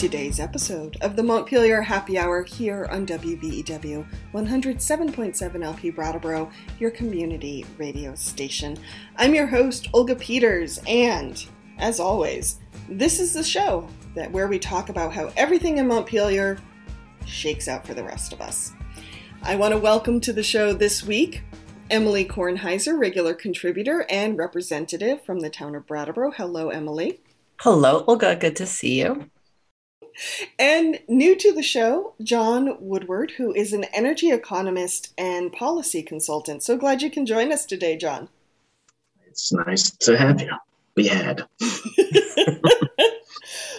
today's episode of the Montpelier Happy Hour here on WVEW 107.7 LP Brattleboro, your community radio station. I'm your host, Olga Peters, and as always, this is the show that where we talk about how everything in Montpelier shakes out for the rest of us. I want to welcome to the show this week Emily Kornheiser, regular contributor and representative from the town of Brattleboro. Hello, Emily. Hello, Olga. Good to see you. And new to the show, John Woodward, who is an energy economist and policy consultant. So glad you can join us today, John. It's nice to have you. We had.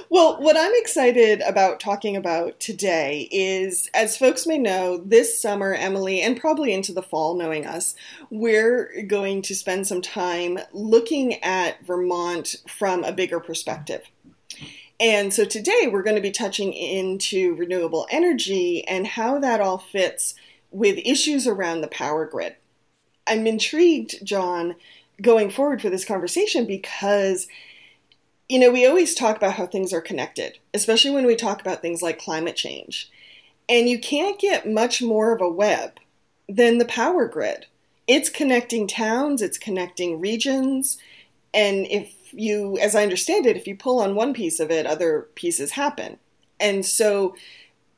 well, what I'm excited about talking about today is, as folks may know, this summer, Emily, and probably into the fall, knowing us, we're going to spend some time looking at Vermont from a bigger perspective. And so today we're going to be touching into renewable energy and how that all fits with issues around the power grid. I'm intrigued, John, going forward for this conversation because you know, we always talk about how things are connected, especially when we talk about things like climate change. And you can't get much more of a web than the power grid. It's connecting towns, it's connecting regions, and if you, as I understand it, if you pull on one piece of it, other pieces happen. And so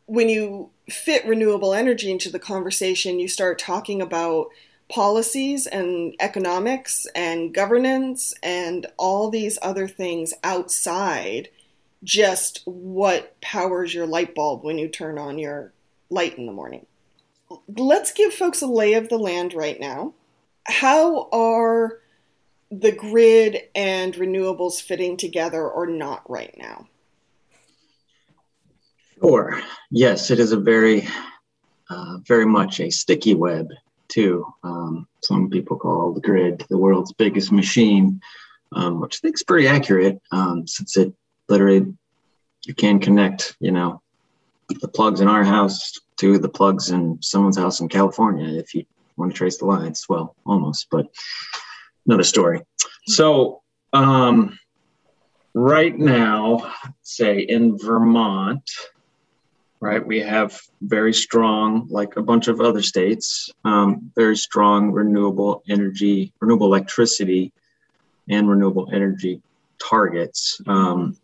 when you fit renewable energy into the conversation, you start talking about policies and economics and governance and all these other things outside just what powers your light bulb when you turn on your light in the morning. Let's give folks a lay of the land right now. How are the grid and renewables fitting together or not right now? Sure. Yes, it is a very, uh, very much a sticky web, too. Um, some people call the grid the world's biggest machine, um, which I think is pretty accurate um, since it literally, you can connect, you know, the plugs in our house to the plugs in someone's house in California if you want to trace the lines. Well, almost, but another story. So, um, right now, say in Vermont, right, we have very strong, like a bunch of other states, um, very strong renewable energy, renewable electricity, and renewable energy targets. Um,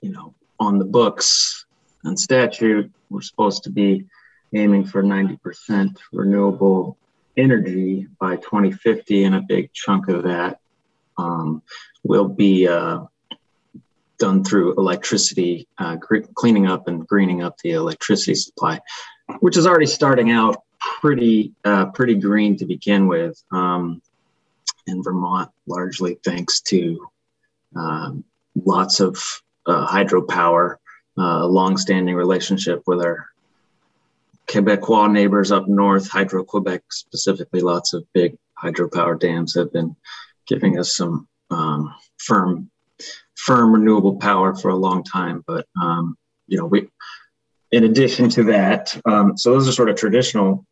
you know, on the books and statute, we're supposed to be aiming for 90% renewable energy by 2050, and a big chunk of that um, will be uh, done through electricity, uh, cleaning up and greening up the electricity supply, which is already starting out pretty uh, pretty green to begin with um, in Vermont, largely thanks to um, lots of uh, hydropower, uh, long-standing relationship with our Quebecois neighbors up north, Hydro Quebec specifically, lots of big hydropower dams have been giving us some um, firm, firm renewable power for a long time. But um, you know, we, in addition to that, um, so those are sort of traditional,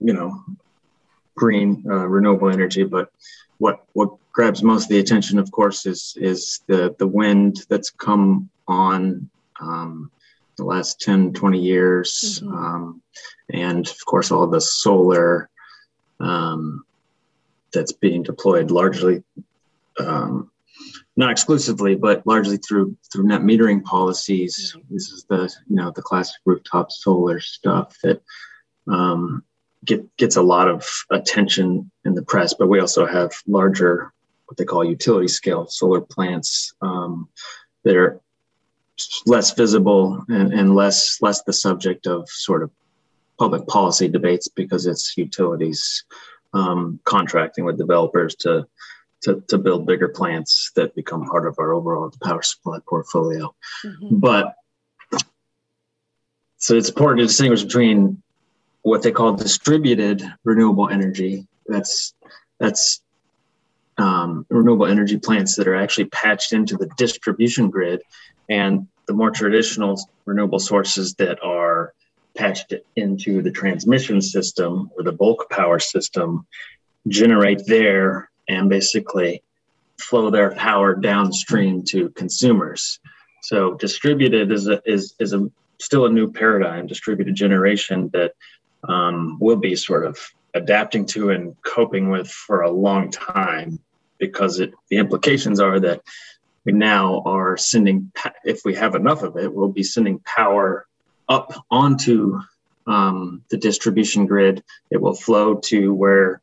you know, green uh, renewable energy. But what what grabs most of the attention, of course, is is the the wind that's come on um, the last 10, 20 years. Mm-hmm. Um, and of course, all the solar um, that's being deployed largely, um, not exclusively, but largely through through net metering policies. Mm-hmm. This is the you know the classic rooftop solar stuff that um, get, gets a lot of attention in the press. But we also have larger, what they call utility scale solar plants um, that are less visible and, and less less the subject of sort of public policy debates because it's utilities um, contracting with developers to, to to build bigger plants that become part of our overall power supply portfolio. Mm-hmm. But so it's important to distinguish between what they call distributed renewable energy. That's that's um, renewable energy plants that are actually patched into the distribution grid and the more traditional renewable sources that are patched into the transmission system or the bulk power system generate there and basically flow their power downstream to consumers. So distributed is a, is is a still a new paradigm, distributed generation that um, we'll be sort of adapting to and coping with for a long time because it, the implications are that we now are sending, if we have enough of it, we'll be sending power up onto um, the distribution grid. It will flow to where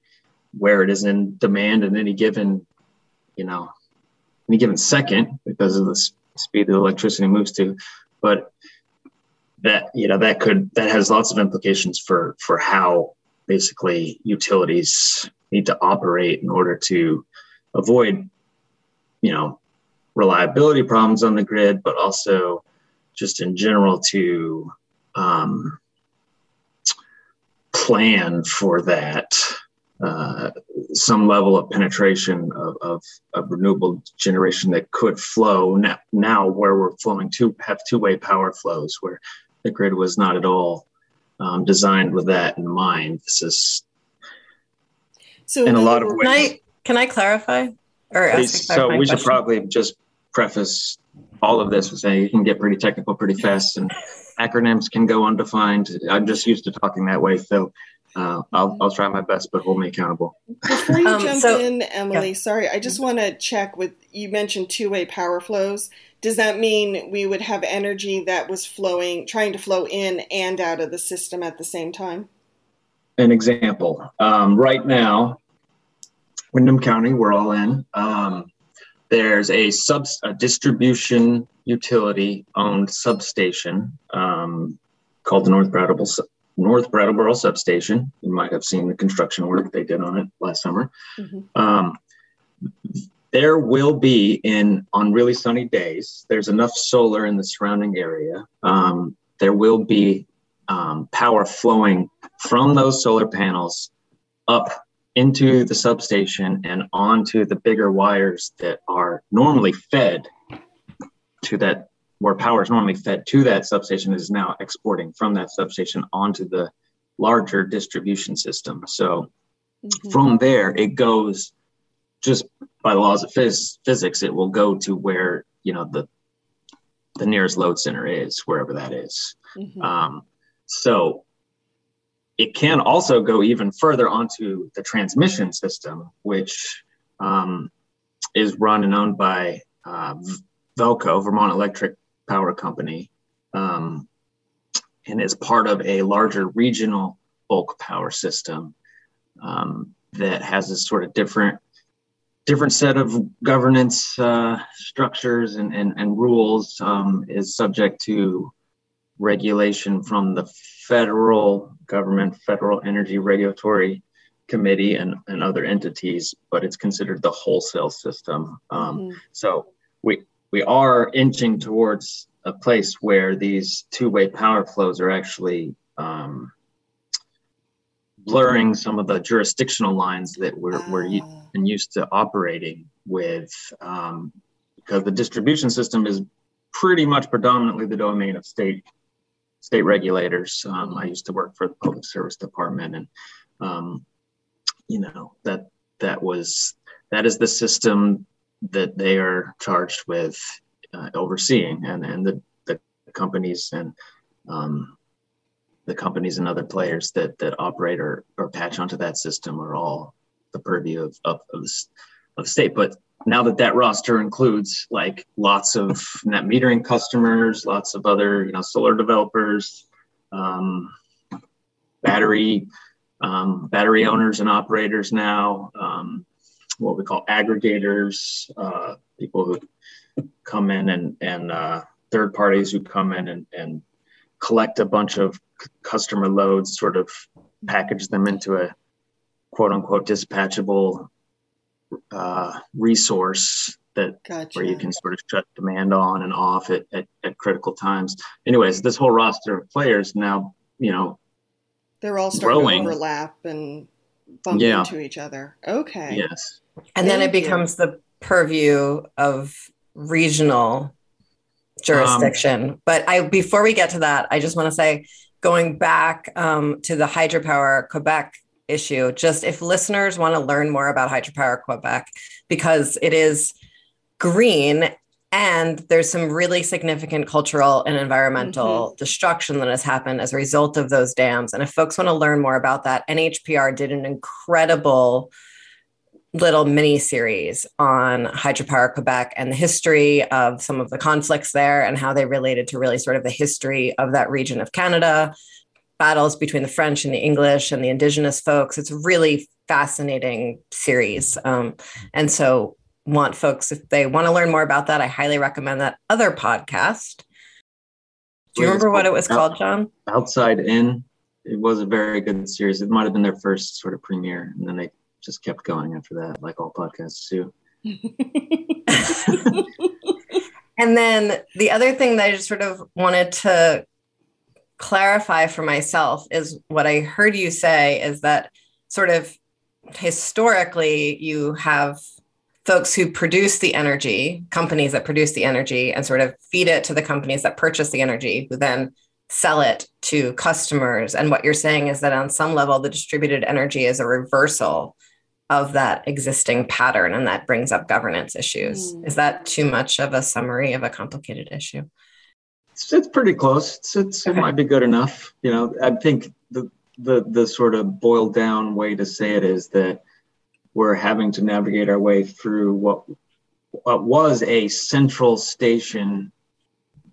where it is in demand in any given, you know, any given second because of the speed that electricity moves to. But that you know that could that has lots of implications for for how basically utilities need to operate in order to avoid you know reliability problems on the grid but also just in general to um, plan for that uh, some level of penetration of, of, of, renewable generation that could flow now, now where we're flowing to have two-way power flows where the grid was not at all um, designed with that in mind. This is so in a lot of ways. Can I, clarify or Please, so we question? should probably just preface all of this with saying you can get pretty technical pretty fast and acronyms can go undefined. I'm just used to talking that way, so uh, I'll, I'll try my best, but hold me accountable. Before you um, jump so, in, Emily, yeah. sorry, I just want to check with you mentioned two way power flows does that mean we would have energy that was flowing, trying to flow in and out of the system at the same time? An example. Um, right now, Windham County, we're all in. Um, there's a sub a distribution utility owned substation um, called the North Brattleboro North Brattleboro substation. You might have seen the construction work they did on it last summer. Mm-hmm. Um, there will be in on really sunny days there's enough solar in the surrounding area um, there will be um, power flowing from those solar panels up into the substation and onto the bigger wires that are normally fed to that where power is normally fed to that substation is now exporting from that substation onto the larger distribution system so mm-hmm. from there it goes just by the laws of phys- physics, it will go to where you know the the nearest load center is, wherever that is. Mm-hmm. Um, so it can also go even further onto the transmission system, which um, is run and owned by uh, Velco, Vermont Electric Power Company, um, and is part of a larger regional bulk power system um, that has a sort of different different set of governance uh, structures and, and, and rules um, is subject to regulation from the federal government, Federal Energy Regulatory Committee, and, and other entities, but it's considered the wholesale system. Um, mm-hmm. So we we are inching towards a place where these two-way power flows are actually um, blurring some of the jurisdictional lines that we're, we're ah and used to operating with um, because the distribution system is pretty much predominantly the domain of state state regulators. Um, I used to work for the public service department, and um, you know that that was that is the system that they are charged with uh, overseeing, and and the the companies and um, the companies and other players that that operate or, or patch onto that system are all the purview of, of, of, of state. But now that that roster includes like lots of net metering customers, lots of other, you know, solar developers, um, battery, um, battery owners and operators now, um, what we call aggregators, uh, people who come in and, and uh, third parties who come in and, and collect a bunch of customer loads, sort of package them into a quote unquote dispatchable uh, resource that gotcha. where you can sort of shut demand on and off at, at, at, critical times. Anyways, this whole roster of players now, you know, they're all starting growing. to overlap and bump yeah. into each other. Okay. Yes. And Thank then it becomes you. the purview of regional jurisdiction. Um, but I before we get to that, I just want to say going back um, to the hydropower Quebec issue. Just if listeners want to learn more about hydropower Quebec, because it is green and there's some really significant cultural and environmental mm-hmm. destruction that has happened as a result of those dams. And if folks want to learn more about that, NHPR did an incredible little mini series on hydropower Quebec and the history of some of the conflicts there and how they related to really sort of the history of that region of Canada, battles between the French and the English and the Indigenous folks. It's a really fascinating series. Um, and so want folks, if they want to learn more about that, I highly recommend that other podcast. Do you remember what it was called, John? Outside In. It was a very good series. It might have been their first sort of premiere, and then they just kept going after that, like all podcasts do. and then the other thing that I just sort of wanted to clarify for myself is what I heard you say is that sort of historically you have folks who produce the energy, companies that produce the energy, and sort of feed it to the companies that purchase the energy, who then sell it to customers. And what you're saying is that on some level, the distributed energy is a reversal of that existing pattern, and that brings up governance issues. Mm. Is that too much of a summary of a complicated issue? It's, it's pretty close. It's, it's okay. It might be good enough. You know, I think the the the sort of boiled down way to say it is that we're having to navigate our way through what, what was a central station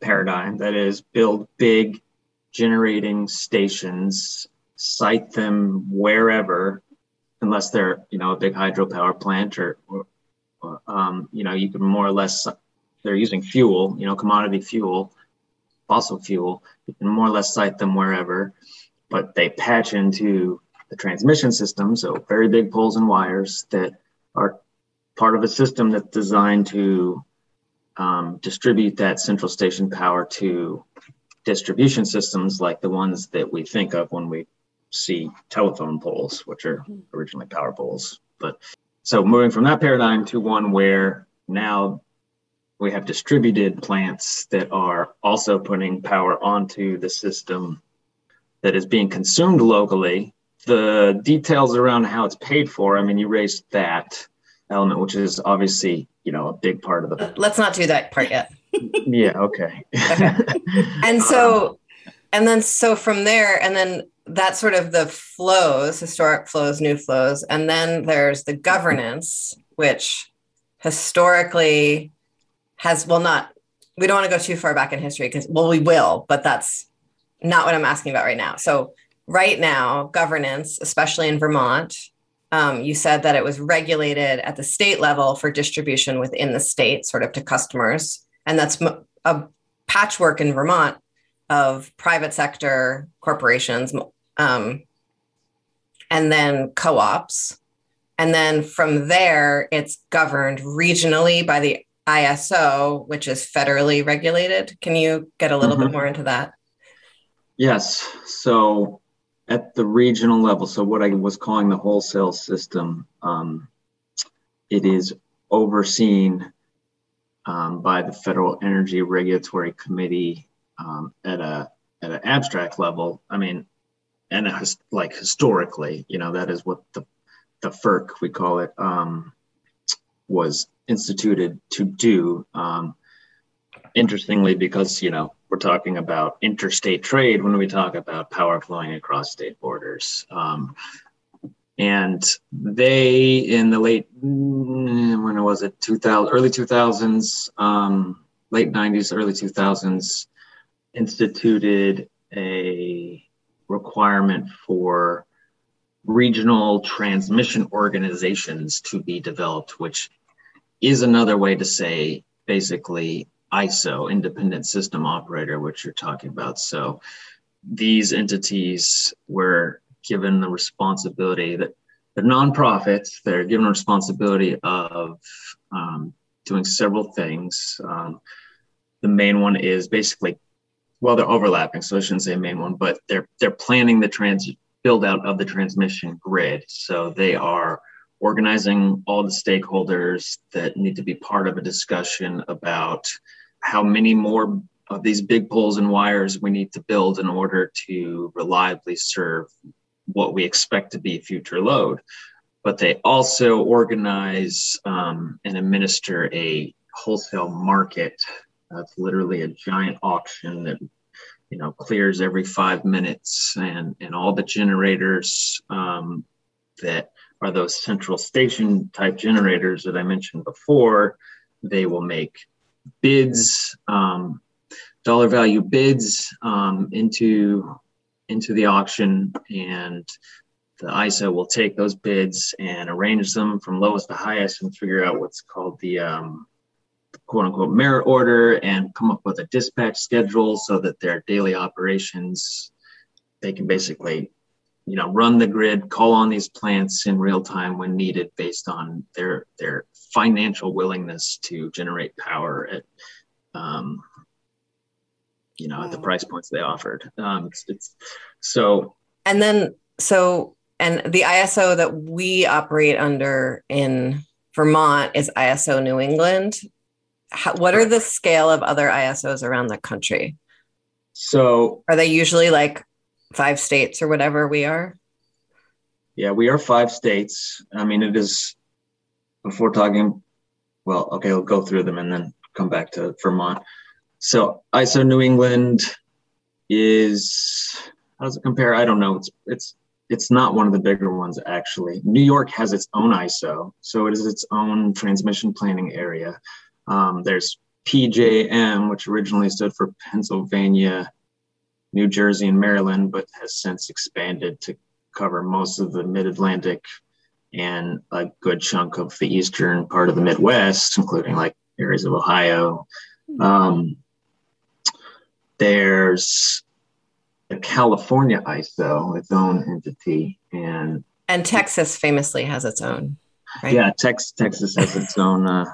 paradigm that is build big generating stations site them wherever unless they're you know a big hydropower plant or, or, or um, you know you can more or less they're using fuel you know commodity fuel fossil fuel you can more or less site them wherever but they patch into the transmission system, so very big poles and wires that are part of a system that's designed to um, distribute that central station power to distribution systems like the ones that we think of when we see telephone poles, which are originally power poles. But so moving from that paradigm to one where now we have distributed plants that are also putting power onto the system that is being consumed locally the details around how it's paid for, I mean, you raised that element, which is obviously, you know, a big part of the. Uh, let's not do that part yet. yeah. Okay. okay. And so, and then so from there, and then that sort of the flows, historic flows, new flows, and then there's the governance, which historically has well not we don't want to go too far back in history because well we will but that's not what i'm asking about right now so right now, governance, especially in Vermont, um, you said that it was regulated at the state level for distribution within the state, sort of to customers. And that's a patchwork in Vermont of private sector corporations um, and then co ops. And then from there, it's governed regionally by the ISO, which is federally regulated. Can you get a little mm-hmm. bit more into that? Yes. So at the regional level, so what I was calling the wholesale system, um, it is overseen um, by the Federal Energy Regulatory Committee um, at a at an abstract level. I mean, and like historically, you know, that is what the the FERC we call it um, was instituted to do. Um, interestingly, because you know we're talking about interstate trade when we talk about power flowing across state borders. Um, and they, in the late, mm, when was it, 2000, early 2000s, um, late 90s, early 2000s, instituted a requirement for regional transmission organizations to be developed, which is another way to say basically ISO, independent system operator, which you're talking about. So these entities were given the responsibility that they're nonprofits, they're given responsibility of um, doing several things. Um, the main one is basically, well, they're overlapping, so I shouldn't say main one, but they're they're planning the trans build out of the transmission grid. So they are organizing all the stakeholders that need to be part of a discussion about how many more of these big poles and wires we need to build in order to reliably serve what we expect to be future load. But they also organize um, and administer a wholesale market. That's literally a giant auction that you know clears every five minutes, and and all the generators um, that are those central station type generators that I mentioned before. They will make bids, um, dollar value bids um, into into the auction, and the ISO will take those bids and arrange them from lowest to highest and figure out what's called the um, quote unquote merit order and come up with a dispatch schedule so that their daily operations they can basically you know run the grid call on these plants in real time when needed based on their their financial willingness to generate power at um, you know wow. at the price points they offered um, it's, it's so and then so and the ISO that we operate under in Vermont is ISO New England. How, what are the scale of other ISOs around the country? So, are they usually like five states or whatever we are? Yeah, we are five states. I mean, it is before talking. Well, okay, we'll go through them and then come back to Vermont. So, ISO New England is how does it compare? I don't know. It's it's it's not one of the bigger ones actually. New York has its own ISO, so it is its own transmission planning area. Um, there's PJM, which originally stood for Pennsylvania, New Jersey, and Maryland, but has since expanded to cover most of the Mid Atlantic and a good chunk of the eastern part of the Midwest, including like areas of Ohio. Um, there's the California ISO, its own entity, and and Texas famously has its own. Right? Yeah, Tex, Texas has its own. Uh,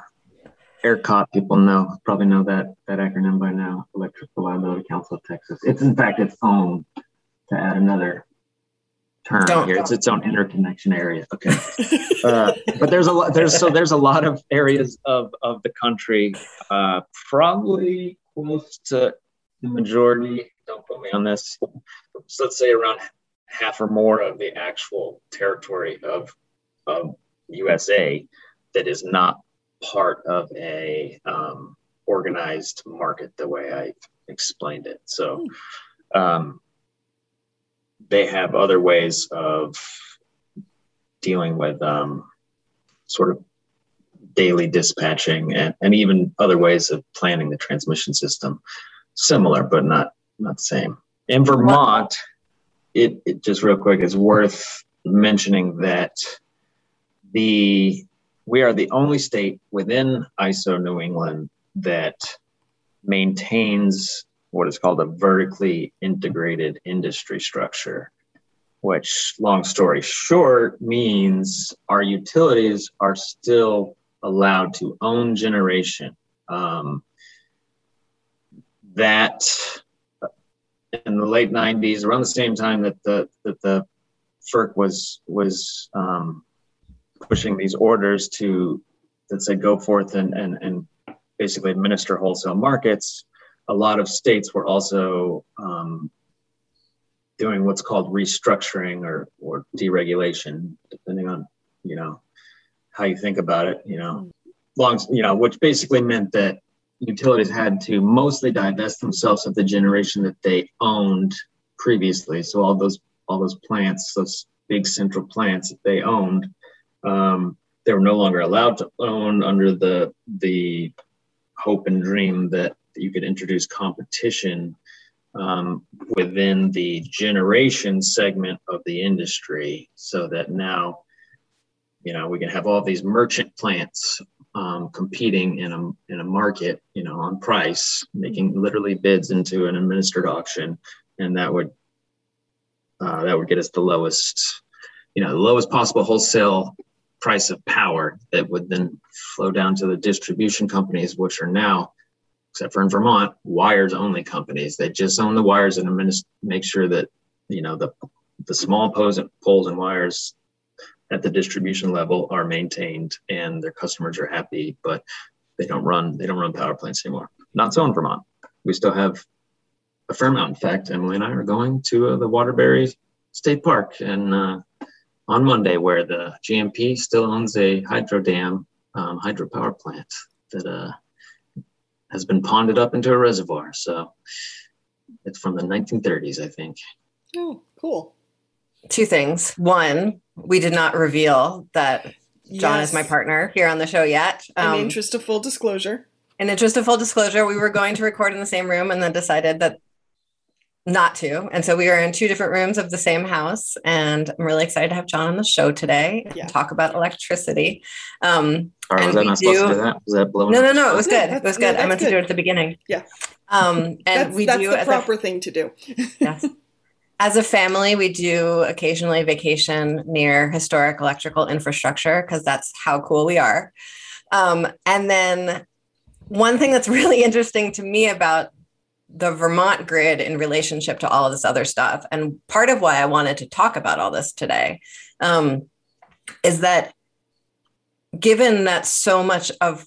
ERCOT people know probably know that that acronym by now. Electric Reliability Council of Texas. It's in fact its own. To add another term don't, here, it's its own interconnection area. Okay, uh, but there's a lot. There's so there's a lot of areas of of the country, uh, probably close to the majority don't put me on this. So let's say around half or more of the actual territory of, of USA that is not part of a um, organized market the way I explained it. So um, they have other ways of dealing with um, sort of daily dispatching and, and even other ways of planning the transmission system similar but not not the same. In Vermont, it, it just real quick is worth mentioning that the we are the only state within ISO New England that maintains what is called a vertically integrated industry structure, which, long story short, means our utilities are still allowed to own generation. Um, that in the late 90s, around the same time that the that the FERC was was um, pushing these orders to that said go forth and, and and basically administer wholesale markets. A lot of states were also um, doing what's called restructuring or or deregulation, depending on you know how you think about it. You know, long you know, which basically meant that utilities had to mostly divest themselves of the generation that they owned previously. So all those all those plants, those big central plants that they owned, um, they were no longer allowed to own under the the hope and dream that you could introduce competition um, within the generation segment of the industry, so that now you know we can have all these merchant plants um, competing in a in a market, you know, on price, making literally bids into an administered auction, and that would uh, that would get us the lowest, you know, the lowest possible wholesale price of power that would then flow down to the distribution companies, which are now, except for in Vermont, wires only companies. They just own the wires and administ- make sure that you know the the small poles and, poles and wires at the distribution level are maintained and their customers are happy, but they don't run they don't run power plants anymore. Not so in Vermont. We still have a fair amount. In fact, Emily and I are going to uh, the Waterbury State Park and uh, on Monday, where the GMP still owns a hydro dam, um, hydropower plant that uh, has been ponded up into a reservoir. So it's from the 1930s, I think. Oh, cool. Two things. One, we did not reveal that John yes. is my partner here on the show yet. Um, in the interest of full disclosure. In interest of full disclosure, we were going to record in the same room and then decided that not to. And so we are in two different rooms of the same house. And I'm really excited to have John on the show today yeah. talk about electricity. Um, and was that not do, supposed to do that? Was that blowing? No, no, no. It was good. it was good. I meant good. to do it at the beginning. Yeah. Um, and that's, we that's do the proper a, thing to do. yes. As a family, we do occasionally vacation near historic electrical infrastructure because that's how cool we are. Um, and then one thing that's really interesting to me about the Vermont grid in relationship to all of this other stuff. And part of why I wanted to talk about all this today um, is that given that so much of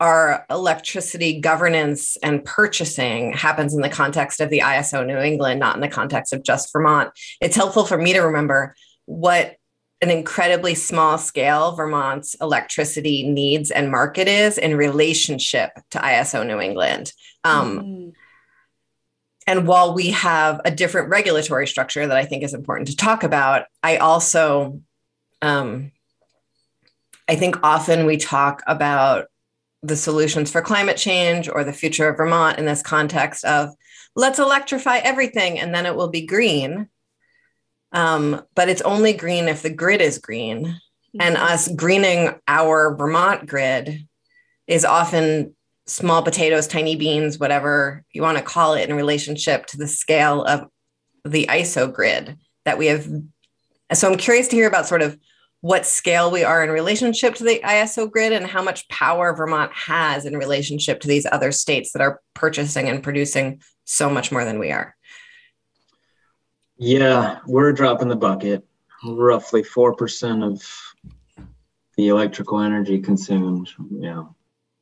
our electricity governance and purchasing happens in the context of the ISO New England, not in the context of just Vermont, it's helpful for me to remember what an incredibly small scale Vermont's electricity needs and market is in relationship to ISO New England. Um, mm. And while we have a different regulatory structure that I think is important to talk about, I also, um, I think often we talk about the solutions for climate change or the future of Vermont in this context of let's electrify everything and then it will be green. Um, but it's only green if the grid is green. Mm-hmm. And us greening our Vermont grid is often small potatoes, tiny beans, whatever you want to call it, in relationship to the scale of the ISO grid that we have. So I'm curious to hear about sort of what scale we are in relationship to the ISO grid and how much power Vermont has in relationship to these other states that are purchasing and producing so much more than we are. Yeah, we're a drop in the bucket. Roughly 4% of the electrical energy consumed, know,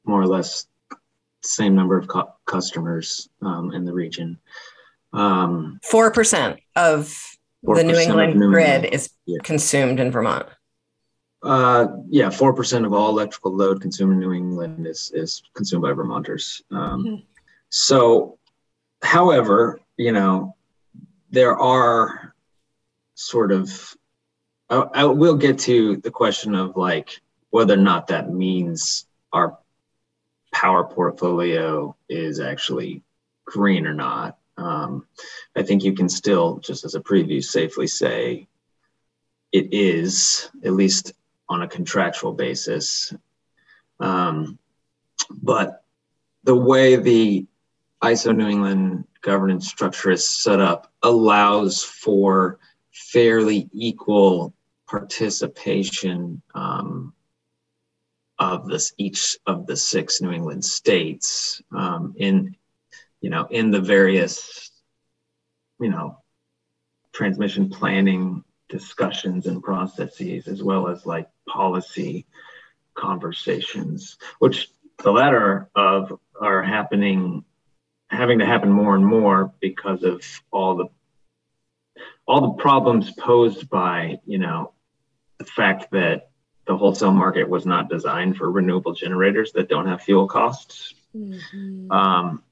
more or less same number of cu- customers um, in the region. Um, Four percent of 4% the New England New grid England. is yeah. consumed in Vermont. Uh, yeah, four percent of all electrical load consumed in New England is is consumed by Vermonters. Um, mm-hmm. So, however, you know, there are sort of. I, I will get to the question of like whether or not that means our power portfolio is actually green or not. Um, I think you can still, just as a preview, safely say it is, at least on a contractual basis. Um, but the way the ISO New England governance structure is set up allows for fairly equal participation um, of this each of the six New England states um, in you know in the various you know transmission planning discussions and processes as well as like policy conversations which the latter of are happening having to happen more and more because of all the all the problems posed by you know the fact that the wholesale market was not designed for renewable generators that don't have fuel costs. Mm-hmm. Um,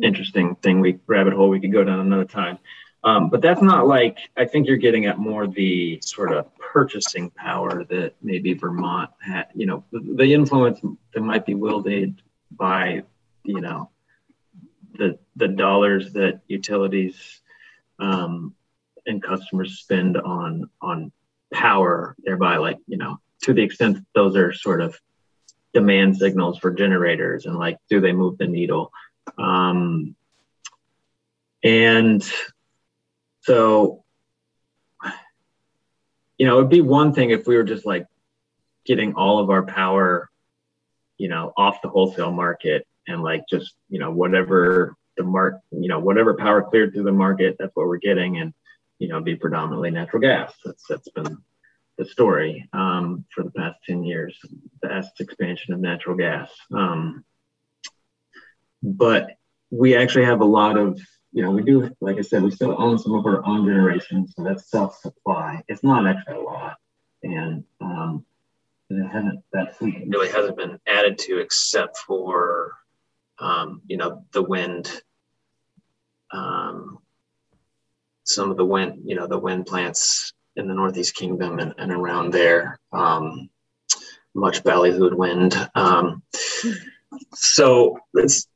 interesting thing, we rabbit hole we could go down another time. Um, but that's not like I think you're getting at more the sort of purchasing power that maybe Vermont had. You know, the, the influence that might be wielded by you know the the dollars that utilities um, and customers spend on on power, thereby like you know to the extent those are sort of demand signals for generators and like do they move the needle? Um, and so you know it'd be one thing if we were just like getting all of our power you know off the wholesale market and like just you know whatever the mark you know whatever power cleared through the market that's what we're getting and you know be predominantly natural gas. That's that's been the story um, for the past 10 years, the vast expansion of natural gas. Um, but we actually have a lot of, you know, we do, like I said, we still own some of our own generation, so that's self supply. It's not actually a lot. And um, it hasn't, that fleet really hasn't been added to except for um, you know, the wind, um, some of the wind, you know, the wind plants in the Northeast Kingdom and, and around there, um, much ballyhooed wind. Um, so it's,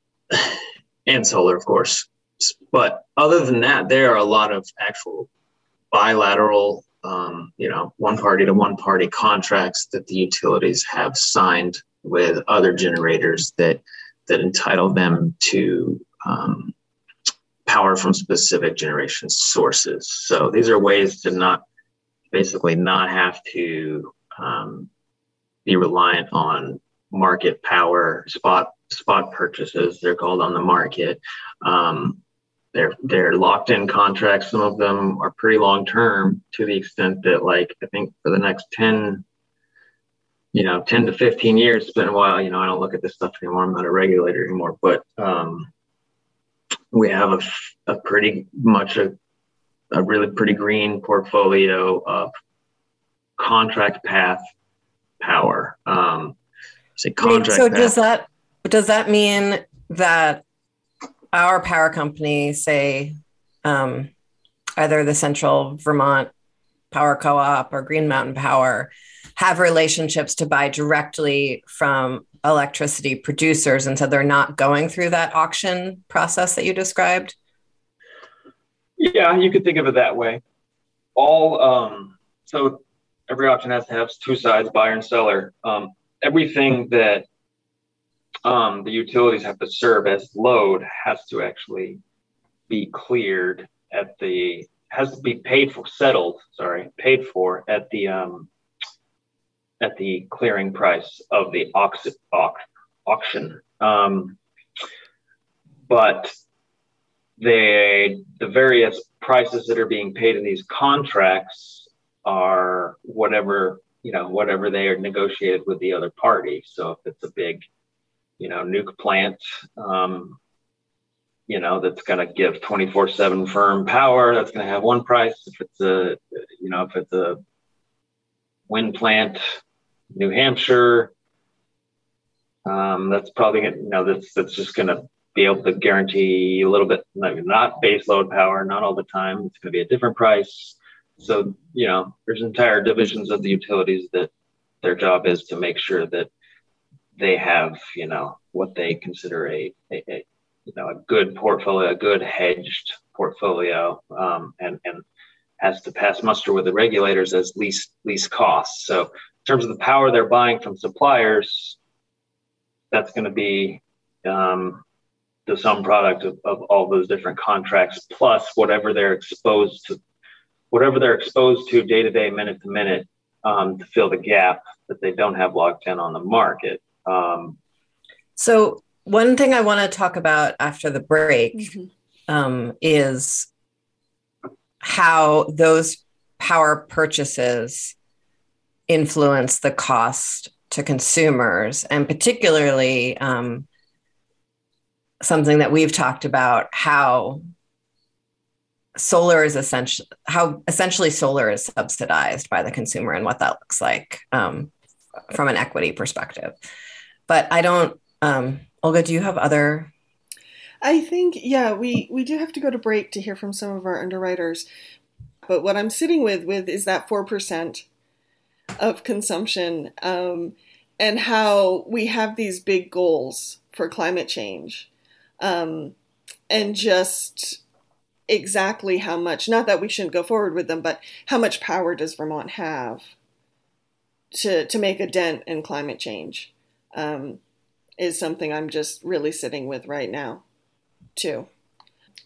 and solar, of course. But other than that, there are a lot of actual bilateral, um, you know, one party to one party contracts that the utilities have signed with other generators that that entitle them to um, power from specific generation sources. So these are ways to not basically not have to um, be reliant on market power spot spot purchases. They're called on the market. Um, they're they're locked in contracts. Some of them are pretty long term to the extent that like I think for the next 10 you know 10 to 15 years it's been a while you know i don't look at this stuff anymore i'm not a regulator anymore but um, we have a, a pretty much a, a really pretty green portfolio of contract path power um, say contract Wait, so path. does that does that mean that our power company, say um, either the Central Vermont Power Co op or Green Mountain Power, have relationships to buy directly from electricity producers. And so they're not going through that auction process that you described? Yeah, you could think of it that way. All, um, so every option has to have two sides, buyer and seller. Um, everything that um, the utilities have to serve as load has to actually be cleared at the has to be paid for settled sorry paid for at the um, at the clearing price of the auction auction um, but they the various prices that are being paid in these contracts are whatever you know whatever they are negotiated with the other party so if it's a big you know, nuke plant, um, you know, that's going to give 24 seven firm power. That's going to have one price. If it's a, you know, if it's a wind plant, New Hampshire, um, that's probably, you know, that's, that's just going to be able to guarantee a little bit, like not base load power, not all the time. It's going to be a different price. So, you know, there's entire divisions of the utilities that their job is to make sure that they have, you know, what they consider a, a, a you know, a good portfolio, a good hedged portfolio, um, and, and has to pass muster with the regulators as least least costs. So in terms of the power they're buying from suppliers, that's going to be um, the sum product of, of all those different contracts plus whatever they're exposed to, whatever they're exposed to day to day, minute to minute, um, to fill the gap that they don't have locked in on the market. Um, so, one thing I want to talk about after the break mm-hmm. um, is how those power purchases influence the cost to consumers, and particularly um, something that we've talked about how solar is essentially how essentially solar is subsidized by the consumer and what that looks like um, from an equity perspective but I don't. Um, Olga, do you have other? I think yeah, we we do have to go to break to hear from some of our underwriters. But what I'm sitting with with is that four percent of consumption, um, and how we have these big goals for climate change, um, and just exactly how much. Not that we shouldn't go forward with them, but how much power does Vermont have to to make a dent in climate change? um, is something I'm just really sitting with right now, too.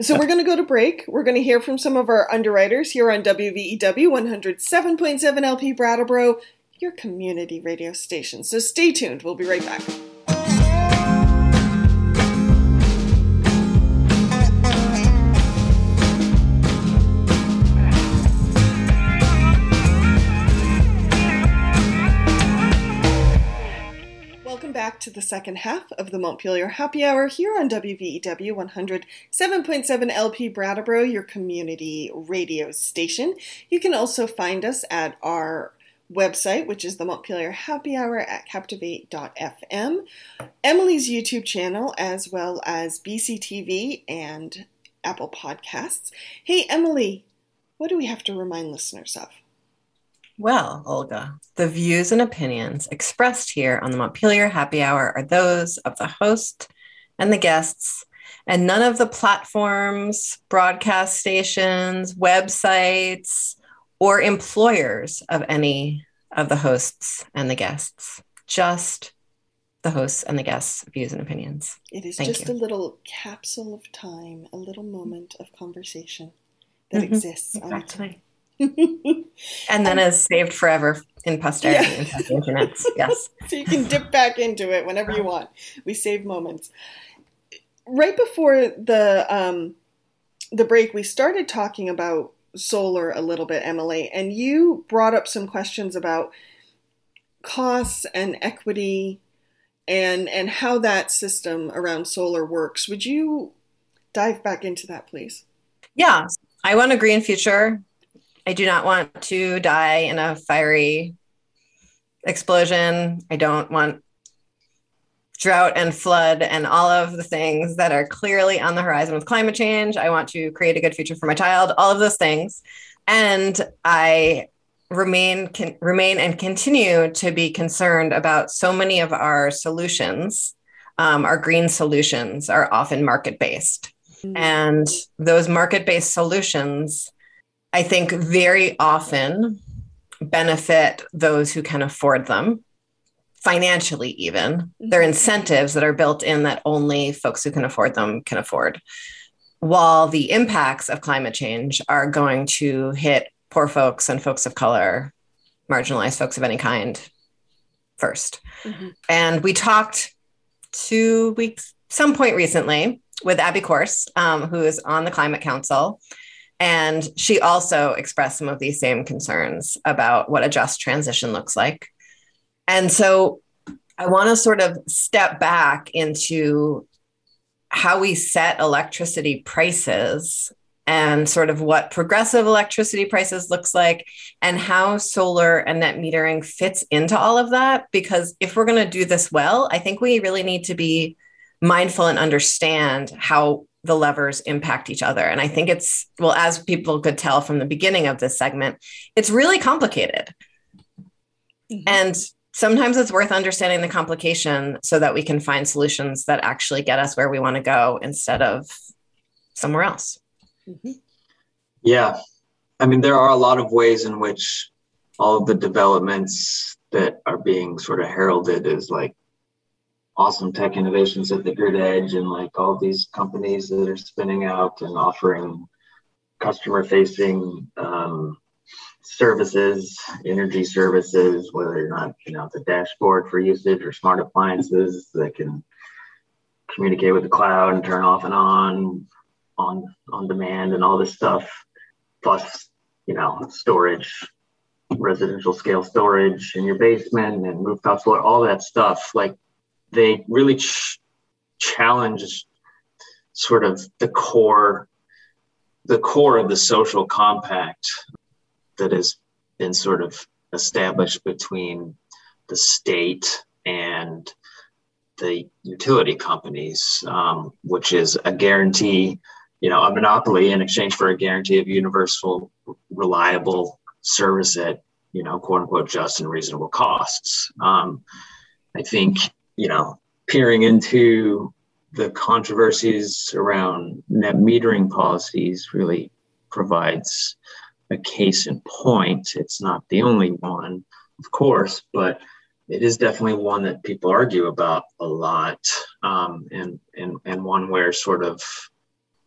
So we're going to go to break. We're going to hear from some of our underwriters here on WVEW 107.7 LP Brattleboro, your community radio station. So stay tuned. We'll be right back. Back to the second half of the Montpelier Happy Hour here on WVEW 107.7 LP Brattleboro, your community radio station. You can also find us at our website, which is the Montpelier Happy Hour at captivate.fm, Emily's YouTube channel, as well as BCTV and Apple Podcasts. Hey, Emily, what do we have to remind listeners of? Well, Olga, the views and opinions expressed here on the Montpelier Happy Hour are those of the host and the guests, and none of the platforms, broadcast stations, websites, or employers of any of the hosts and the guests. Just the hosts and the guests' views and opinions. It is Thank just you. a little capsule of time, a little moment of conversation that mm-hmm. exists on its own. and then is saved forever in posterity Yeah. and the internet. Yes. so you can dip back into it whenever you want. We save moments. Right before the um, the break, we started talking about solar a little bit, Emily, and you brought up some questions about costs and equity and and how that system around solar works. Would you dive back into that, please? Yeah. I want a green future. I do not want to die in a fiery explosion. I don't want drought and flood and all of the things that are clearly on the horizon with climate change. I want to create a good future for my child, all of those things. And I remain can remain and continue to be concerned about so many of our solutions um, our green solutions are often market based and those market based solutions i think very often benefit those who can afford them financially even they're incentives that are built in that only folks who can afford them can afford while the impacts of climate change are going to hit poor folks and folks of color, marginalized folks of any kind first. Mhm. And we talked two weeks, some point recently, with Abby Course, um, who is on the Climate Council. And she also expressed some of these same concerns about what a just transition looks like. And so I want to sort of step back into how we set electricity prices and sort of what progressive electricity prices looks like and how solar and net metering fits into all of that because if we're going to do this well i think we really need to be mindful and understand how the levers impact each other and i think it's well as people could tell from the beginning of this segment it's really complicated and sometimes it's worth understanding the complication so that we can find solutions that actually get us where we want to go instead of somewhere else Mhm. Yeah. I mean, there are a lot of ways in which all of the developments that are being sort of heralded as like awesome tech innovations at the grid edge and like all these companies that are spinning out and offering customer facing um, services, energy services, whether or not, you know, the dashboard for usage or smart appliances that can communicate with the cloud and turn off and on on on demand and all this stuff plus you know storage residential scale storage in your basement and rooftop solar all that stuff like they really ch- challenge sort of the core the core of the social compact that has been sort of established between the state and the utility companies, um, which is a guarantee, you know, a monopoly in exchange for a guarantee of universal, reliable service at, you know, quote unquote, just and reasonable costs. Um, I think, you know, peering into the controversies around net metering policies really provides a case in point. It's not the only one, of course, but it is definitely one that people argue about a lot, um, and and and one where sort of,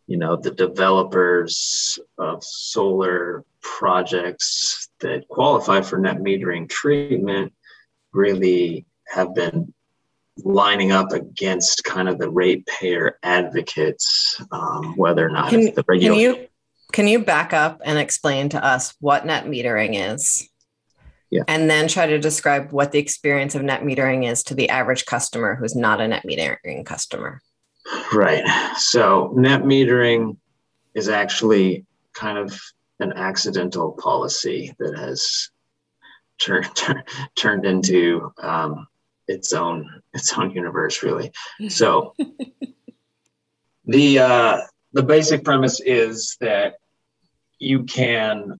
you know, the developers of solar projects that qualify for net metering treatment really have been lining up against kind of the ratepayer advocates, um, whether or not can, the can you can you back up and explain to us what net metering is Yeah. and then try to describe what the experience of net metering is to the average customer who's not a net metering customer Right. So net metering is actually kind of an accidental policy that has turned turned into um, its own its own universe, really. So the uh, the basic premise is that you can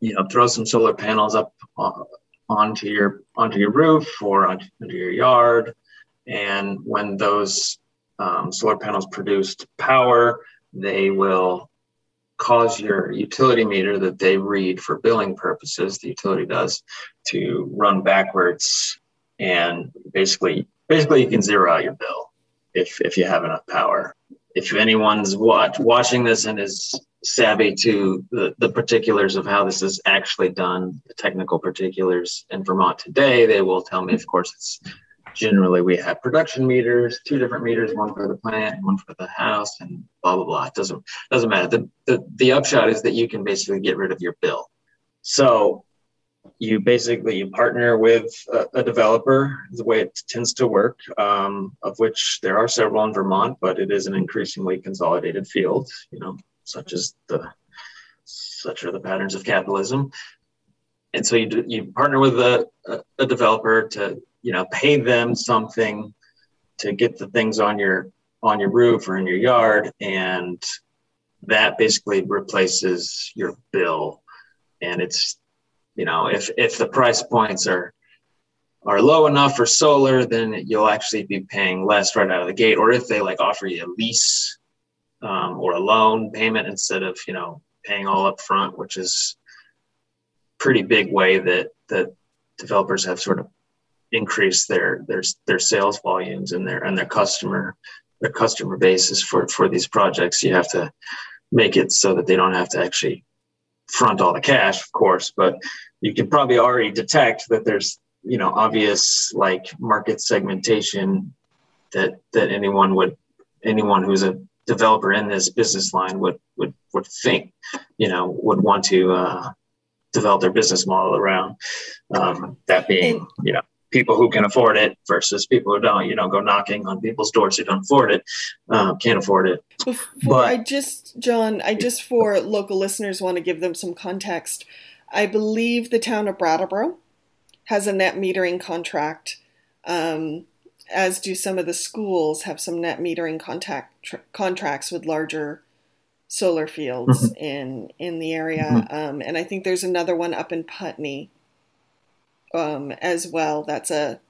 you know throw some solar panels up uh, onto your onto your roof or onto, your yard and when those um, solar panels produced power they will cause your utility meter that they read for billing purposes the utility does to run backwards and basically basically you can zero out your bill if if you have enough power if anyone's watch, watching this and is savvy to the, the particulars of how this is actually done, the technical particulars in Vermont today, they will tell me, of course, it's generally we have production meters, two different meters, one for the plant one for the house, and blah blah blah. It doesn't doesn't matter. The, the the upshot is that you can basically get rid of your bill. So you basically partner with a, a, developer the way it tends to work um, of which there are several in vermont but it is an increasingly consolidated field you know such as the such are the patterns of capitalism. And so you, you partner with a, a developer to you know pay them something to get the things on your on your roof or in your yard and that basically replaces your bill. And it's you know if if the price points are are low enough for solar then you'll actually be paying less right out of the gate. Or if they like offer you a lease um, or a loan payment instead of you know paying all up front which is pretty big way that that developers have sort of increased their their their sales volumes and their and their customer their customer bases for for these projects. You have to make it so that they don't have to actually front all the cash of course but you can probably already detect that there's you know obvious like market segmentation that that anyone would anyone who's a developer in this business line would would would think you know would want to uh, develop their business model around um, that being you know people who can afford it versus people who don't you know go knocking on people's doors who don't afford it uh, can't afford it. Before but i just john i just for local listeners want to give them some context I believe the town of Brattleboro has a net metering contract, um, as do some of the schools have some net metering contact tr- contracts with larger solar fields mm-hmm. in in the area. Mm-hmm. Um, and I think there's another one up in Putney um, as well. That's a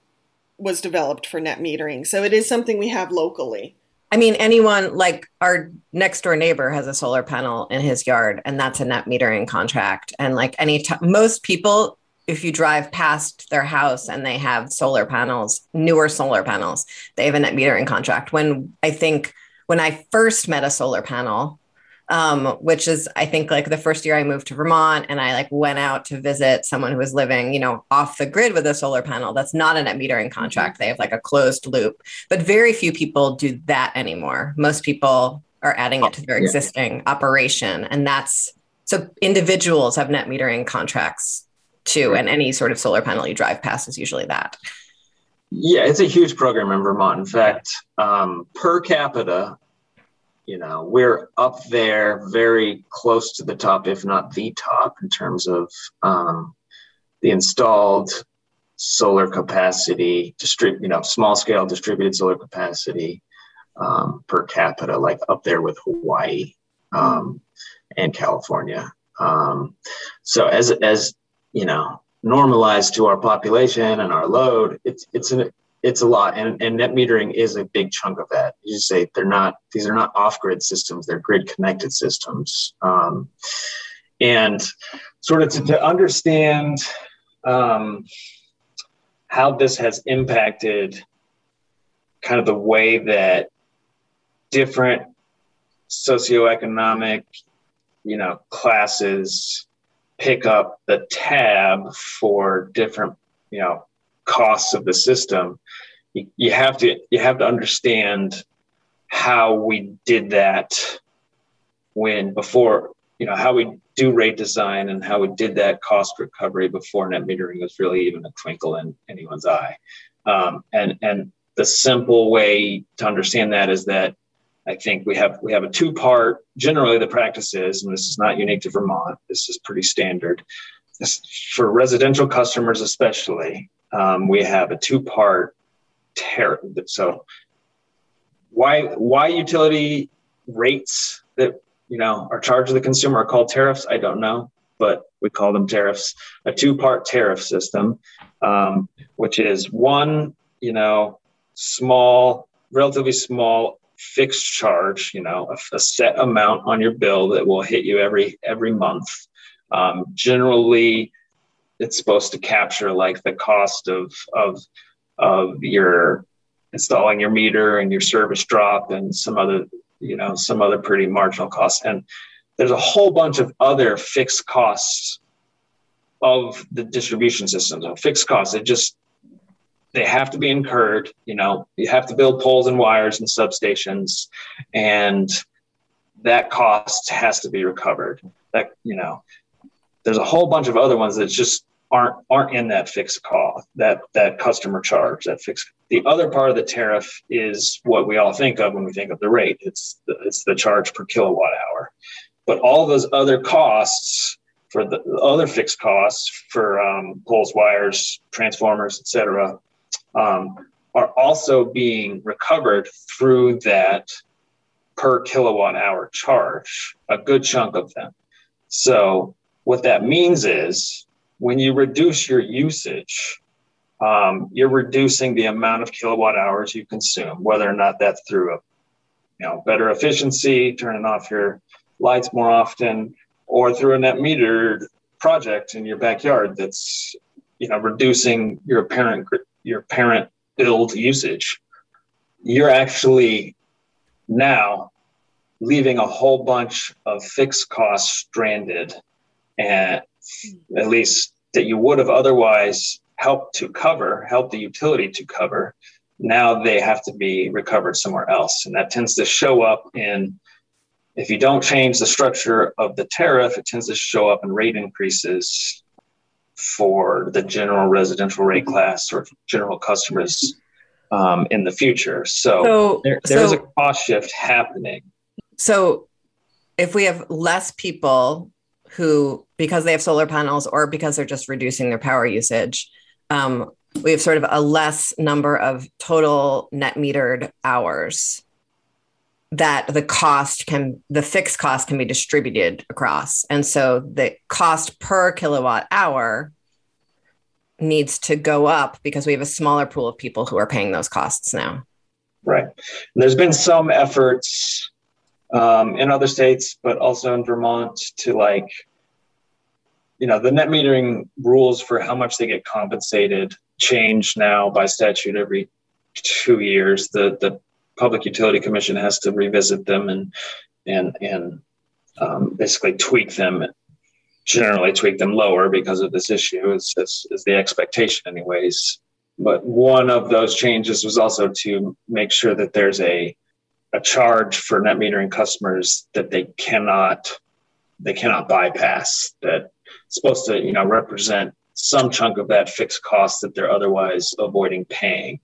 was developed for net metering, so it is something we have locally. I mean, anyone like our next door neighbor has a solar panel in his yard, and that's a net metering contract. And like any t- most people, if you drive past their house and they have solar panels, newer solar panels, they have a net metering contract. When I think when I first met a solar panel, um, which is I think like the first year I moved to Vermont and I like went out to visit someone who was living, you know, off the grid with a solar panel. That's not a net metering mm-hmm. contract. They have like a closed loop, but very few people do that anymore. Most people are adding it to their existing operation, and that's so individuals have net metering contracts too, and any sort of solar panel you drive past is usually that. Yeah, it's a huge program in Vermont. In fact, um, per capita, you know we're up there very close to the top if not the top in terms of um, the installed solar capacity distribute you know small scale distributed solar capacity um, per capita like up there with hawaii um, and california. Um, so as as you know normalized to our population and our load it's it's an it's a lot and, and net metering is a big chunk of that. You say they're not these are not off-grid systems they're grid connected systems. Um, and sort of to, to understand um, how this has impacted kind of the way that different socioeconomic you know classes pick up the tab for different you know costs of the system you, have to you have to understand how we did that when before you know how we do rate design and how we did that cost recovery before net metering was really even a twinkle in anyone's eye. Um, and and the simple way to understand that is that I think we have we have a two part generally the practice is and this is not unique to Vermont this is pretty standard for residential customers, especially, um, we have a two part tariff. So, why why utility rates that you know are charged to the consumer are called tariffs? I don't know, but we call them tariffs. A two part tariff system, um, which is one, you know, small, relatively small fixed charge, you know, a, a, set amount on your bill that will hit you every every month. Um, generally, it's supposed to capture like the cost of of of your installing your meter and your service drop and some other you know some other pretty marginal costs and there's a whole bunch of other fixed costs of the distribution system so fixed costs it just they have to be incurred. You know, you have to build poles and wires and substations, and that cost has to be recovered. That you know, there's a whole bunch of other ones that just aren't aren't in that fixed cost that that customer charge that fixed the other part of the tariff is what we all think of when we think of the rate. It's the, it's the charge per kilowatt hour. But all those other costs for the other fixed costs for um, poles wires transformers etc um, are also being recovered through that per kilowatt hour charge, a good chunk of them. So, what that means is when you reduce your usage, um, you're reducing the amount of kilowatt hours you consume, whether or not that's through a you know better efficiency, turning off your lights more often, or through a net metered project in your backyard that's you know reducing your apparent your parent build usage, you're actually now leaving a whole bunch of fixed costs stranded and at least that you would have otherwise helped to cover, help the utility to cover. Now they have to be recovered somewhere else. And that tends to show up in, if you don't change the structure of the tariff, it tends to show up in rate increases for the general residential rate mm-hmm. class or general customers um, in the future. So, so there, there's so, a cost shift happening. So, if we have less people who, because they have solar panels or because they're just reducing their power usage, um, we have sort of a less number of total net metered hours that the cost can the fixed cost can be distributed across. And so the cost per kilowatt hour needs to go up because we have a smaller pool of people who are paying those costs now. Right. And there's been some efforts um, in other states but also in vermont to like you know the net metering rules for how much they get compensated change now by statute every two years the the Public Utility Commission has to revisit them and and and um, basically tweak them, generally tweak them lower because of this issue. Is, is, is the expectation, anyways. But one of those changes was also to make sure that there's a a charge for net metering customers that they cannot they cannot bypass. That supposed to you know represent some chunk of that fixed cost that they're otherwise avoiding paying.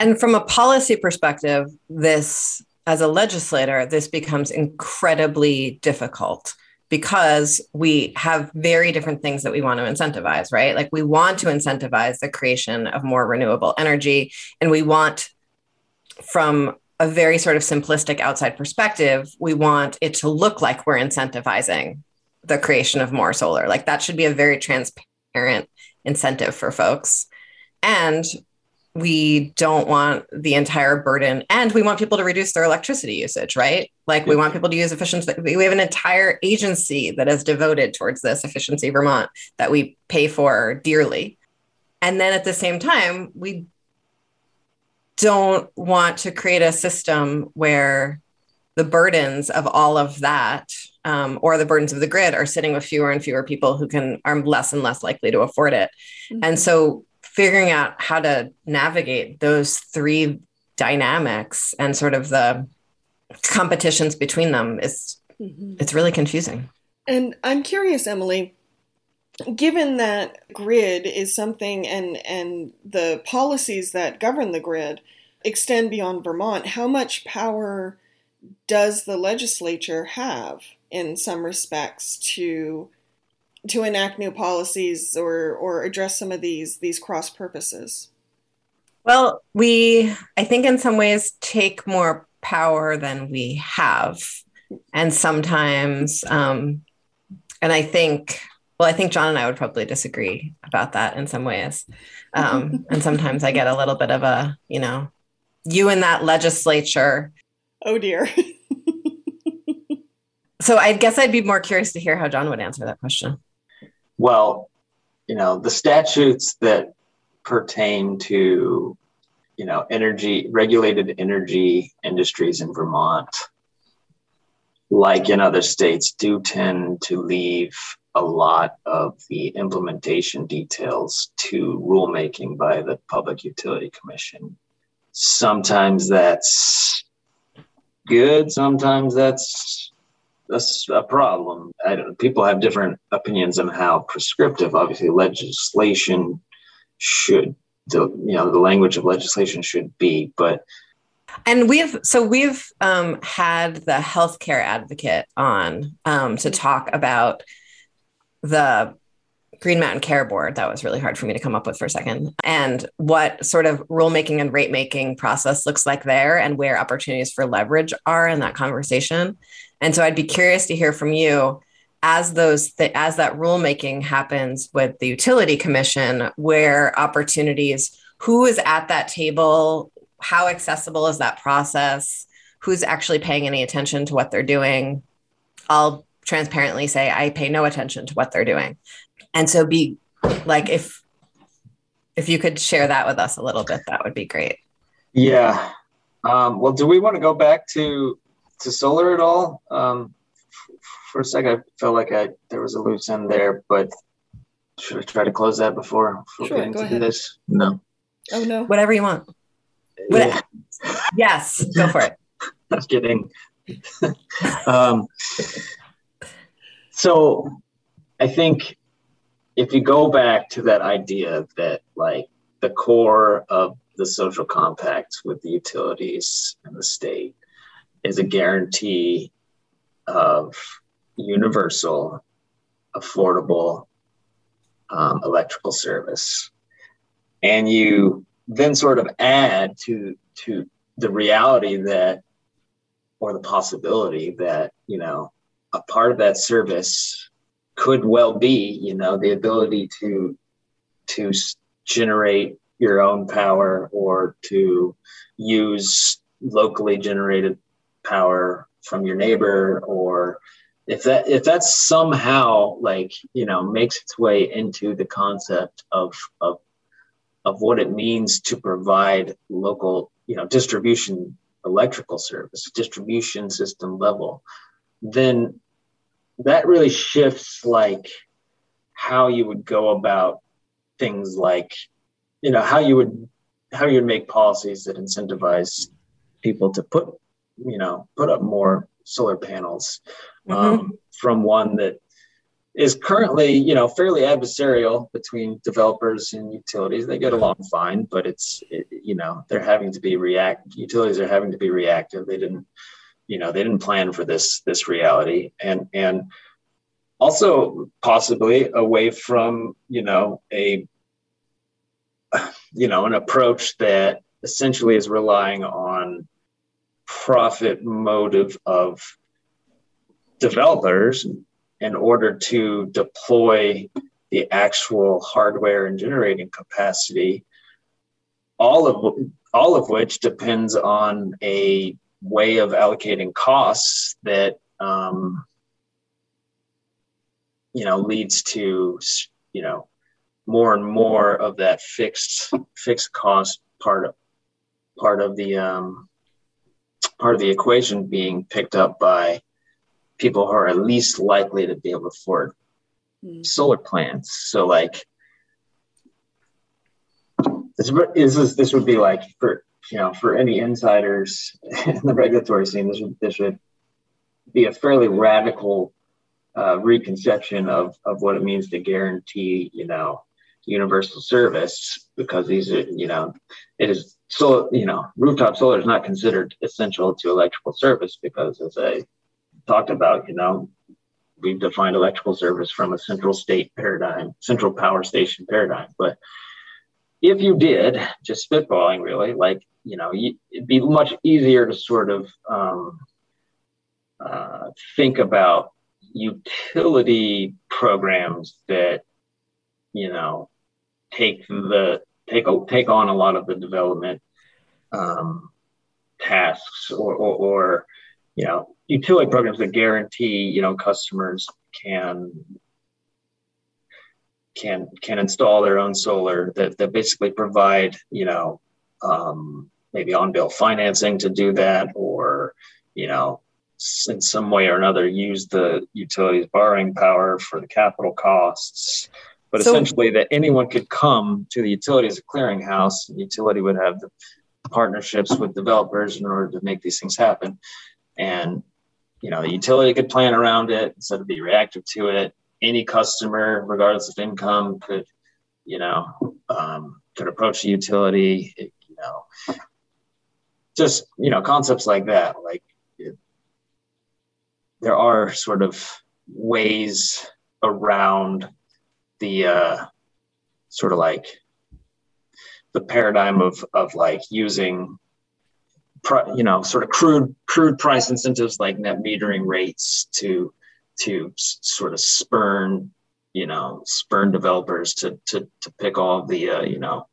And from a policy perspective, this, as a legislator, this becomes incredibly difficult because we have very different things that we want to incentivize, right? Like we want to incentivize the creation of more renewable energy, and we want, from a very sort of simplistic outside perspective, we want it to look like we're incentivizing the creation of more solar. Like that should be a very transparent incentive for folks. And we don't want the entire burden and we want people to reduce their electricity usage right like we want people to use efficiency we have an entire agency that is devoted towards this efficiency vermont that we pay for dearly and then at the same time we don't want to create a system where the burdens of all of that um, or the burdens of the grid are sitting with fewer and fewer people who can are less and less likely to afford it mm-hmm. and so figuring out how to navigate those three dynamics and sort of the competitions between them is mm-hmm. it's really confusing. And I'm curious, Emily, given that grid is something and and the policies that govern the grid extend beyond Vermont, how much power does the legislature have in some respects to to enact new policies or or address some of these these cross purposes? Well, we I think in some ways take more power than we have, and sometimes, um, and I think well, I think John and I would probably disagree about that in some ways. Um, and sometimes I get a little bit of a, you know, you in that legislature. Oh dear. so I guess I'd be more curious to hear how John would answer that question. Well, you know, the statutes that pertain to, you know, energy, regulated energy industries in Vermont, like in other states, do tend to leave a lot of the implementation details to rulemaking by the Public Utility Commission. Sometimes that's good, sometimes that's that's a problem. People have different opinions on how prescriptive, obviously, legislation should, the, you know, the language of legislation should be. But and we've so we've um, had the healthcare advocate on um, to talk about the Green Mountain Care Board. That was really hard for me to come up with for a second. And what sort of rulemaking and rate making process looks like there and where opportunities for leverage are in that conversation. And so I'd be curious to hear from you as those th- as that rulemaking happens with the utility commission where opportunities who is at that table how accessible is that process who's actually paying any attention to what they're doing i'll transparently say I pay no attention to what they're doing. And so be like if if you could share that with us a little bit, that would be great. Yeah. Um, well, do we want to go back to to solar at all? Um, for a second, I felt like I there was a loose end there, but should I try to close that before, before sure, getting go to ahead. this? No. Oh no. Whatever you want. Yeah. Yes, go for it. Just kidding. um, so I think if you go back to that idea that like the core of the social compact with the utilities and the state is a guarantee of universal, affordable um, electrical service. And you then sort of add to to the reality that or the possibility that, you know, a part of that service could well be, you know, the ability to to generate your own power or to use locally generated power from your neighbor or if that if that's somehow like you know makes its way into the concept of of of what it means to provide local you know distribution electrical service distribution system level then that really shifts like how you would go about things like you know how you would how you would make policies that incentivize people to put you know put up more solar panels mm-hmm. um, from one that is currently you know fairly adversarial between developers and utilities they get along fine but it's it, you know they're having to be react utilities are having to be reactive they didn't you know they didn't plan for this this reality. And and also possibly away from you know a you know an approach that essentially is relying on profit motive of developers in order to deploy the actual hardware and generating capacity all of all of which depends on a way of allocating costs that um, you know leads to you know more and more of that fixed fixed cost part of part of the um, part of the equation being picked up by people who are least likely to be able to afford mm. solar plants. So like this is this would be like for you know, for any insiders in the regulatory scene, this would, this would be a fairly radical uh, reconception of, of what it means to guarantee, you know, universal service because these are, you know, it is so, you know, rooftop solar is not considered essential to electrical service because as I talked about, you know, we've defined electrical service from a central state paradigm, central power station paradigm. But if you did, just spitballing really, like, you know, it'd be much easier to sort of um, uh, think about utility programs that, you know, take the take take on a lot of the development um, tasks or, or, or you know utility programs that guarantee you know customers can can can install their own solar that, that basically provide you know um, maybe on bill financing to do that or you know in some way or another use the utilities borrowing power for the capital costs. But so, essentially that anyone could come to the utility as a clearinghouse the utility would have the partnerships with developers in order to make these things happen. And you know the utility could plan around it instead of be reactive to it any customer regardless of income could you know um, could approach the utility it, you know. Just you know concepts like that like it, there are sort of ways around the uh, sort of like the paradigm of of like using you know sort of crude crude price incentives like net metering rates to to sort of spurn you know spurn developers to to to pick all the uh, you know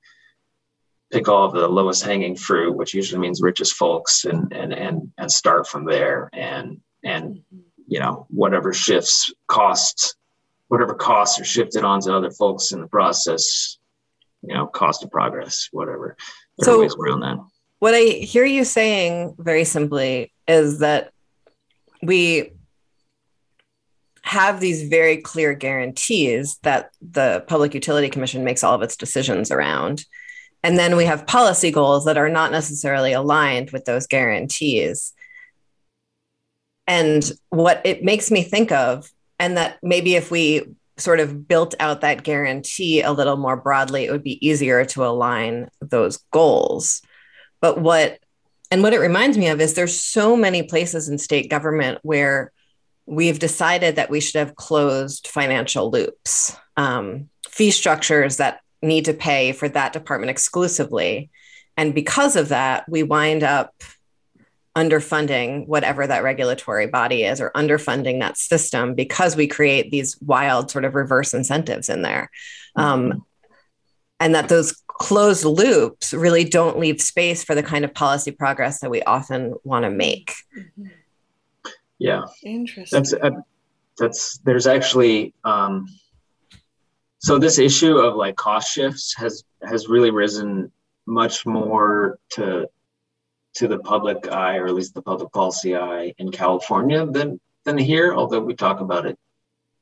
pick all the lowest hanging fruit which usually means richest folks and and and and start from there. And and you know whatever shifts costs whatever costs are shifted onto other folks in the process you know cost of progress whatever. There so, around that. what I hear you saying very simply is that we have these very clear guarantees that the Public Utility Commission makes all of its decisions around. And then we have policy goals that are not necessarily aligned with those guarantees. And what it makes me think of, and that maybe if we sort of built out that guarantee a little more broadly, it would be easier to align those goals. But what and what it reminds me of is there's so many places in state government where we've decided that we should have closed financial loops, um, fee structures that need to pay for that department exclusively. And because of that, we wind up underfunding whatever that regulatory body is or underfunding that system because we create these wild sort of reverse incentives in there. Um, and that those closed loops really don't leave space for the kind of policy progress that we often want to make. Mm-hmm. Yeah, interesting. That's uh, that's there's actually um, so this issue of like cost shifts has has really risen much more to to the public eye or at least the public policy eye in California than than here. Although we talk about it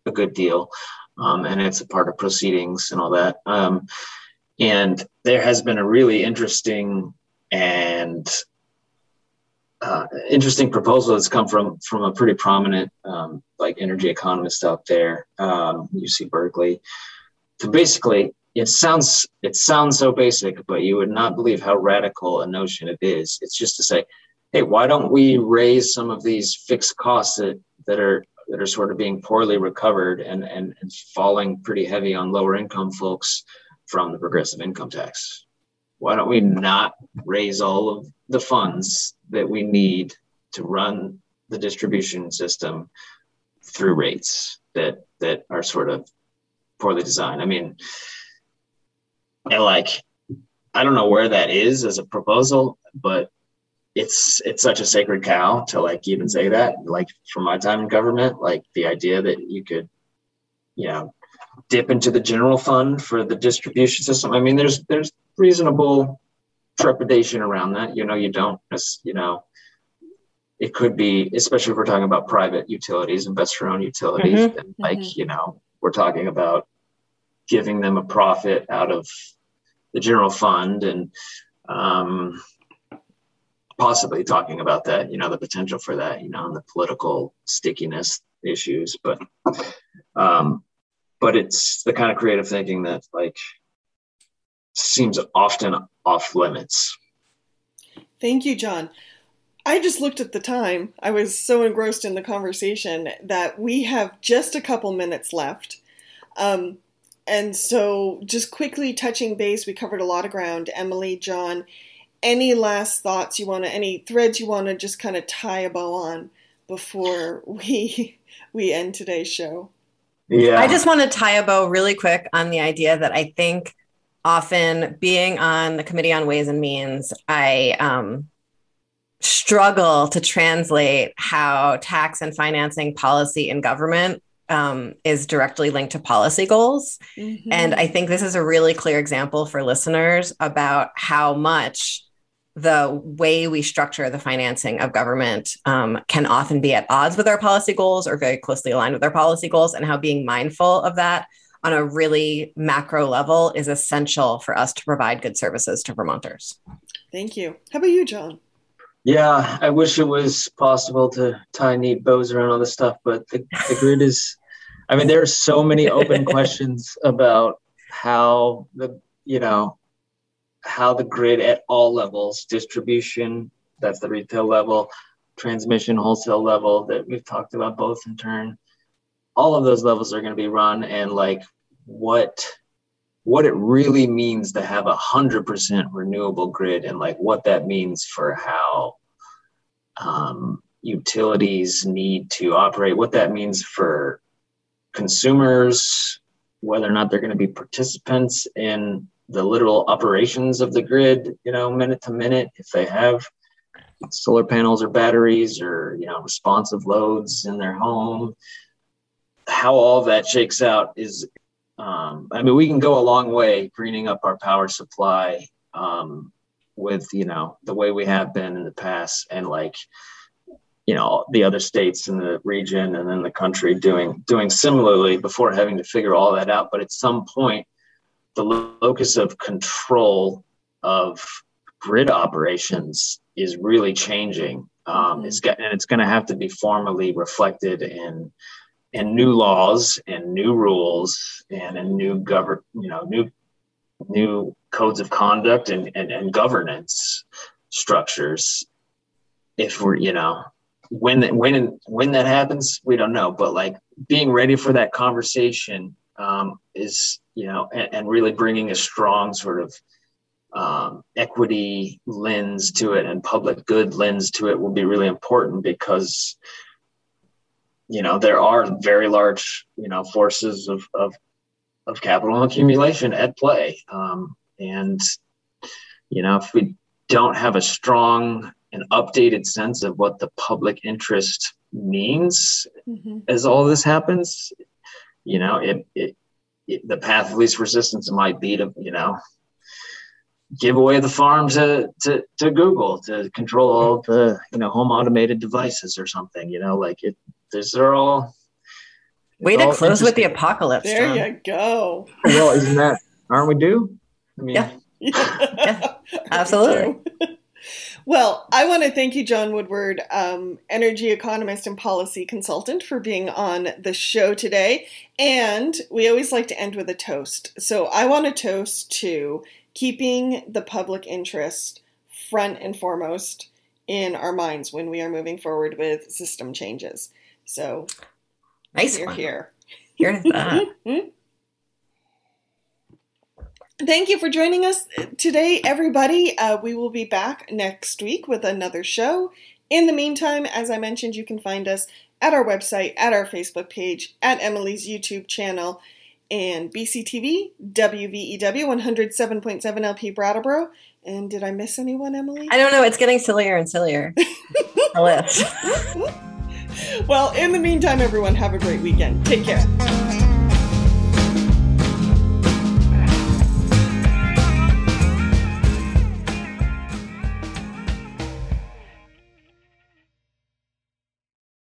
a good deal, um, and it's a part of proceedings and all that. Um, and there has been a really interesting and uh, interesting proposal that's come from from a pretty prominent um, like energy economist out there, um, UC Berkeley, to basically it sounds it sounds so basic, but you would not believe how radical a notion it is. It's just to say, hey, why don't we raise some of these fixed costs that that are that are sort of being poorly recovered and and, and falling pretty heavy on lower income folks from the progressive income tax. Why don't we not raise all of the funds that we need to run the distribution system through rates that that are sort of poorly designed? I mean, and like I don't know where that is as a proposal, but it's it's such a sacred cow to like even say that. Like from my time in government, like the idea that you could, you know, dip into the general fund for the distribution system. I mean, there's there's reasonable trepidation around that. You know, you don't, you know, it could be, especially if we're talking about private utilities, investor-owned utilities, mm-hmm. and like mm-hmm. you know, we're talking about giving them a profit out of the general fund and um, possibly talking about that, you know, the potential for that, you know, and the political stickiness issues. But um, but it's the kind of creative thinking that like seems often off limits. Thank you, John. I just looked at the time. I was so engrossed in the conversation that we have just a couple minutes left. Um, and so, just quickly touching base, we covered a lot of ground. Emily, John, any last thoughts you want to, any threads you want to just kind of tie a bow on before we we end today's show? Yeah, I just want to tie a bow really quick on the idea that I think often being on the Committee on Ways and Means, I um, struggle to translate how tax and financing policy in government um, is directly linked to policy goals. Mm-hmm. And I think this is a really clear example for listeners about how much the way we structure the financing of government um, can often be at odds with our policy goals or very closely aligned with our policy goals, and how being mindful of that on a really macro level is essential for us to provide good services to Vermonters. Thank you. How about you, John? Yeah, I wish it was possible to tie neat bows around all this stuff, but the, the grid is, I mean, there are so many open questions about how the, you know, how the grid at all levels, distribution, that's the retail level, transmission, wholesale level that we've talked about both in turn, all of those levels are going to be run and like what what it really means to have a hundred percent renewable grid and like what that means for how um, utilities need to operate, what that means for consumers, whether or not they're going to be participants in the literal operations of the grid, you know, minute to minute, if they have solar panels or batteries or, you know, responsive loads in their home. How all that shakes out is um, I mean, we can go a long way greening up our power supply um, with, you know, the way we have been in the past and like, you know, the other states in the region and then the country doing doing similarly before having to figure all that out. But at some point, the locus of control of grid operations is really changing. Um, it's and it's going to have to be formally reflected in and new laws and new rules and a new govern you know new new codes of conduct and, and, and governance structures. If we're you know when that when when that happens we don't know but like being ready for that conversation um, is you know and, and, really bringing a strong sort of um, equity lens to it and public good lens to it will be really important because you know there are very large you know forces of of, of capital accumulation at play um, and you know if we don't have a strong and updated sense of what the public interest means mm-hmm. as all this happens you know it, it, it the path of least resistance might be to you know give away the farm to, to, to Google to control all the you know home automated devices or something. You know, like it. These are all. Way to close with the apocalypse. There John. you go. Well, isn't that? Aren't we due? I mean, yeah, yeah absolutely. Well, I want to thank you, John Woodward, um, energy economist and policy consultant, for being on the show today. And we always like to end with a toast. So I want to toast to keeping the public interest front and foremost in our minds when we are moving forward with system changes. So, nice you're here. Here's that. Thank you for joining us today, everybody. Uh, we will be back next week with another show. In the meantime, as I mentioned, you can find us at our website, at our Facebook page, at Emily's YouTube channel, and BCTV, WVEW 107.7 LP Brattleboro. And did I miss anyone, Emily? I don't know. It's getting sillier and sillier. well, in the meantime, everyone, have a great weekend. Take care.